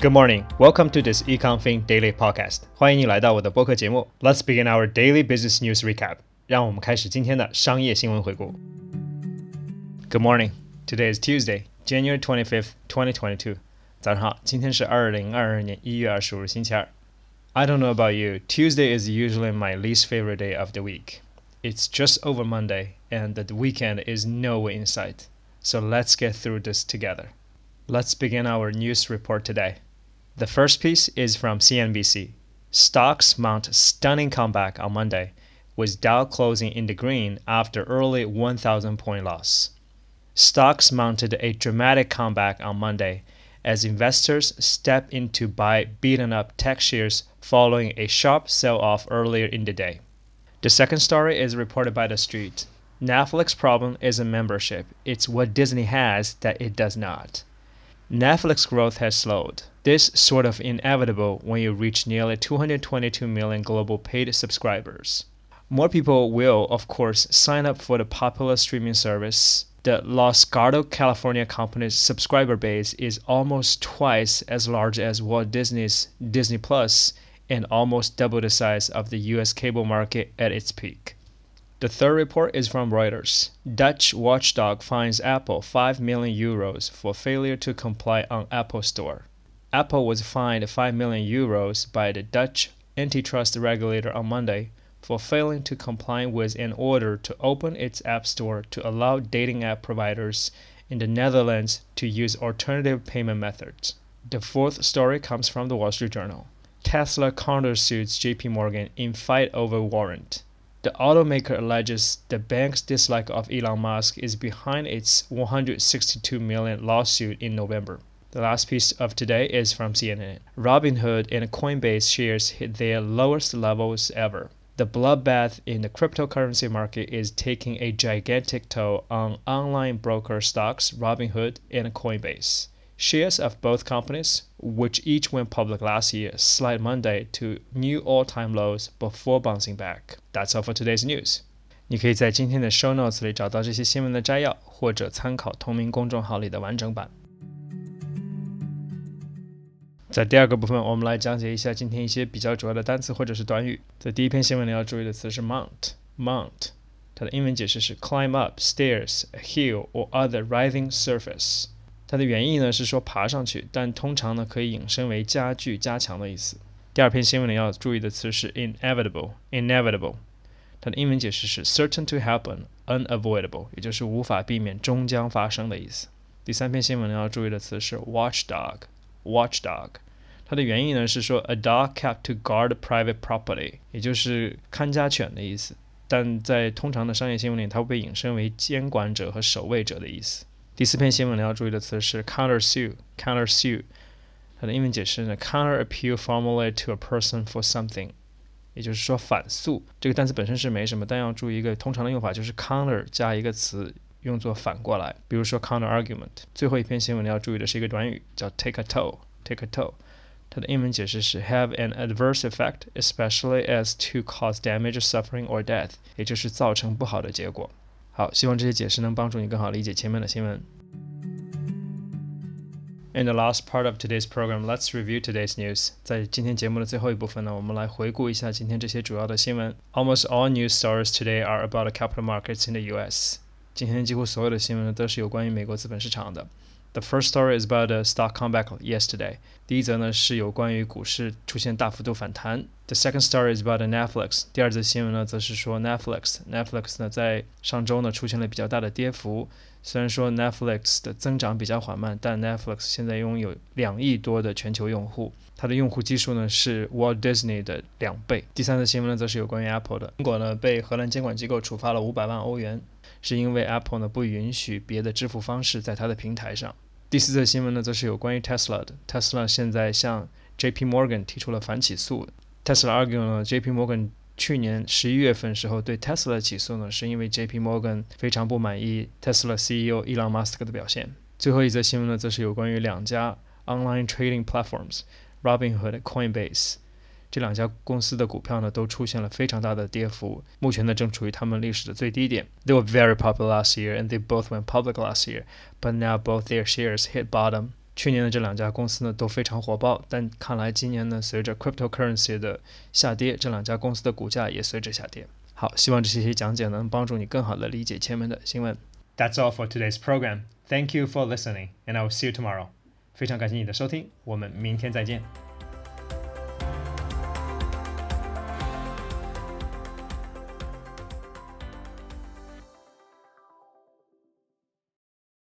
Good morning. Welcome to this EconFin Daily Podcast. 欢迎你来到我的播客节目。Let's begin our daily business news recap. 让我们开始今天的商业新闻回顾。Good morning. Today is Tuesday, January 25th, 2022. 早上好，今天是二零二二年一月二十五日，星期二。I don't know about you. Tuesday is usually my least favorite day of the week. It's just over Monday, and the weekend is nowhere in sight. So let's get through this together. Let's begin our news report today. The first piece is from CNBC. Stocks mount stunning comeback on Monday, with Dow closing in the green after early 1,000 point loss. Stocks mounted a dramatic comeback on Monday as investors step in to buy beaten up tech shares following a sharp sell off earlier in the day. The second story is reported by The Street. Netflix problem isn't membership, it's what Disney has that it does not. Netflix growth has slowed. This sort of inevitable when you reach nearly 222 million global paid subscribers. More people will, of course, sign up for the popular streaming service. The Los Gatos, California company's subscriber base is almost twice as large as Walt Disney's Disney Plus and almost double the size of the US cable market at its peak. The third report is from Reuters. Dutch watchdog fines Apple 5 million euros for failure to comply on Apple Store. Apple was fined 5 million euros by the Dutch antitrust regulator on Monday for failing to comply with an order to open its App Store to allow dating app providers in the Netherlands to use alternative payment methods. The fourth story comes from the Wall Street Journal. Tesla countersues JP Morgan in fight over warrant. The automaker alleges the bank's dislike of Elon Musk is behind its 162 million lawsuit in November. The last piece of today is from CNN. Robinhood and Coinbase shares hit their lowest levels ever. The bloodbath in the cryptocurrency market is taking a gigantic toll on online broker stocks Robinhood and Coinbase. Shares of both companies, which each went public last year, slide Monday to new all-time lows before bouncing back. That's all for today's news. 你可以在今天的 show notes 里找到这些新闻的摘要，或者参考同名公众号里的完整版。在第二个部分，我们来讲解一下今天一些比较主要的单词或者是短语。在第一篇新闻里要注意的词是 mount，mount，它的英文解释是 climb up stairs, a hill or other rising surface。 它的原意呢是说爬上去，但通常呢可以引申为加剧、加强的意思。第二篇新闻里要注意的词是 inevitable，inevitable，它的英文解释是 certain to happen，unavoidable，也就是无法避免、终将发生的意思。第三篇新闻里要注意的词是 watchdog，watchdog，它的原意呢是说 a dog kept to guard private property，也就是看家犬的意思。但在通常的商业新闻里，它会被引申为监管者和守卫者的意思。第四篇新闻要注意的词是 countersue，countersue，它的英文解释呢 counter appeal formally to a person for something，也就是说反诉。这个单词本身是没什么，但要注意一个通常的用法，就是 counter 加一个词用作反过来，比如说 counter argument。最后一篇新闻要注意的是一个短语叫 take a toll，take a toll。它的英文解释是 have an adverse effect, especially as to cause damage, suffering or death，也就是造成不好的结果。 好，希望这些解释能帮助你更好理解前面的新闻。In the last part of today's program, let's review today's news. 在今天节目的最后一部分呢，我们来回顾一下今天这些主要的新闻。Almost all news stories today are about the capital markets in the U.S. 今天几乎所有的新闻呢都是有关于美国资本市场的。The first story is about a stock comeback yesterday. 第一则呢是有关于股市出现大幅度反弹。The second story is about Netflix. 第二则新闻呢则是说 Netflix。Netflix 呢在上周呢出现了比较大的跌幅。虽然说 Netflix 的增长比较缓慢，但 Netflix 现在拥有两亿多的全球用户，它的用户基数呢是 Walt Disney 的两倍。第三则新闻呢则是有关于 Apple 的。苹果呢被荷兰监管机构处罚了五百万欧元，是因为 Apple 呢不允许别的支付方式在它的平台上。第四则新闻呢，则是有关于 Tesla 的。Tesla 现在向 J.P. Morgan 提出了反起诉。Tesla argue 呢，J.P. Morgan 去年十一月份时候对 Tesla 的起诉呢，是因为 J.P. Morgan 非常不满意 Tesla CEO 伊朗马斯克的表现。最后一则新闻呢，则是有关于两家 online trading platforms，Robinhood、Coinbase。这两家公司的股票呢，都出现了非常大的跌幅，目前呢正处于他们历史的最低点。They were very popular last year, and they both went public last year, but now both their shares hit bottom. 去年的这两家公司呢都非常火爆，但看来今年呢随着 cryptocurrency 的下跌，这两家公司的股价也随着下跌。好，希望这些讲解能帮助你更好的理解前面的新闻。That's all for today's program. Thank you for listening, and I will see you tomorrow. 非常感谢你的收听，我们明天再见。